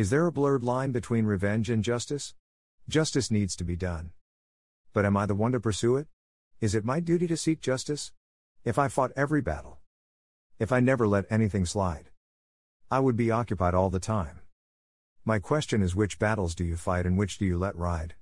Is there a blurred line between revenge and justice? Justice needs to be done. But am I the one to pursue it? Is it my duty to seek justice? If I fought every battle, if I never let anything slide, I would be occupied all the time. My question is which battles do you fight and which do you let ride?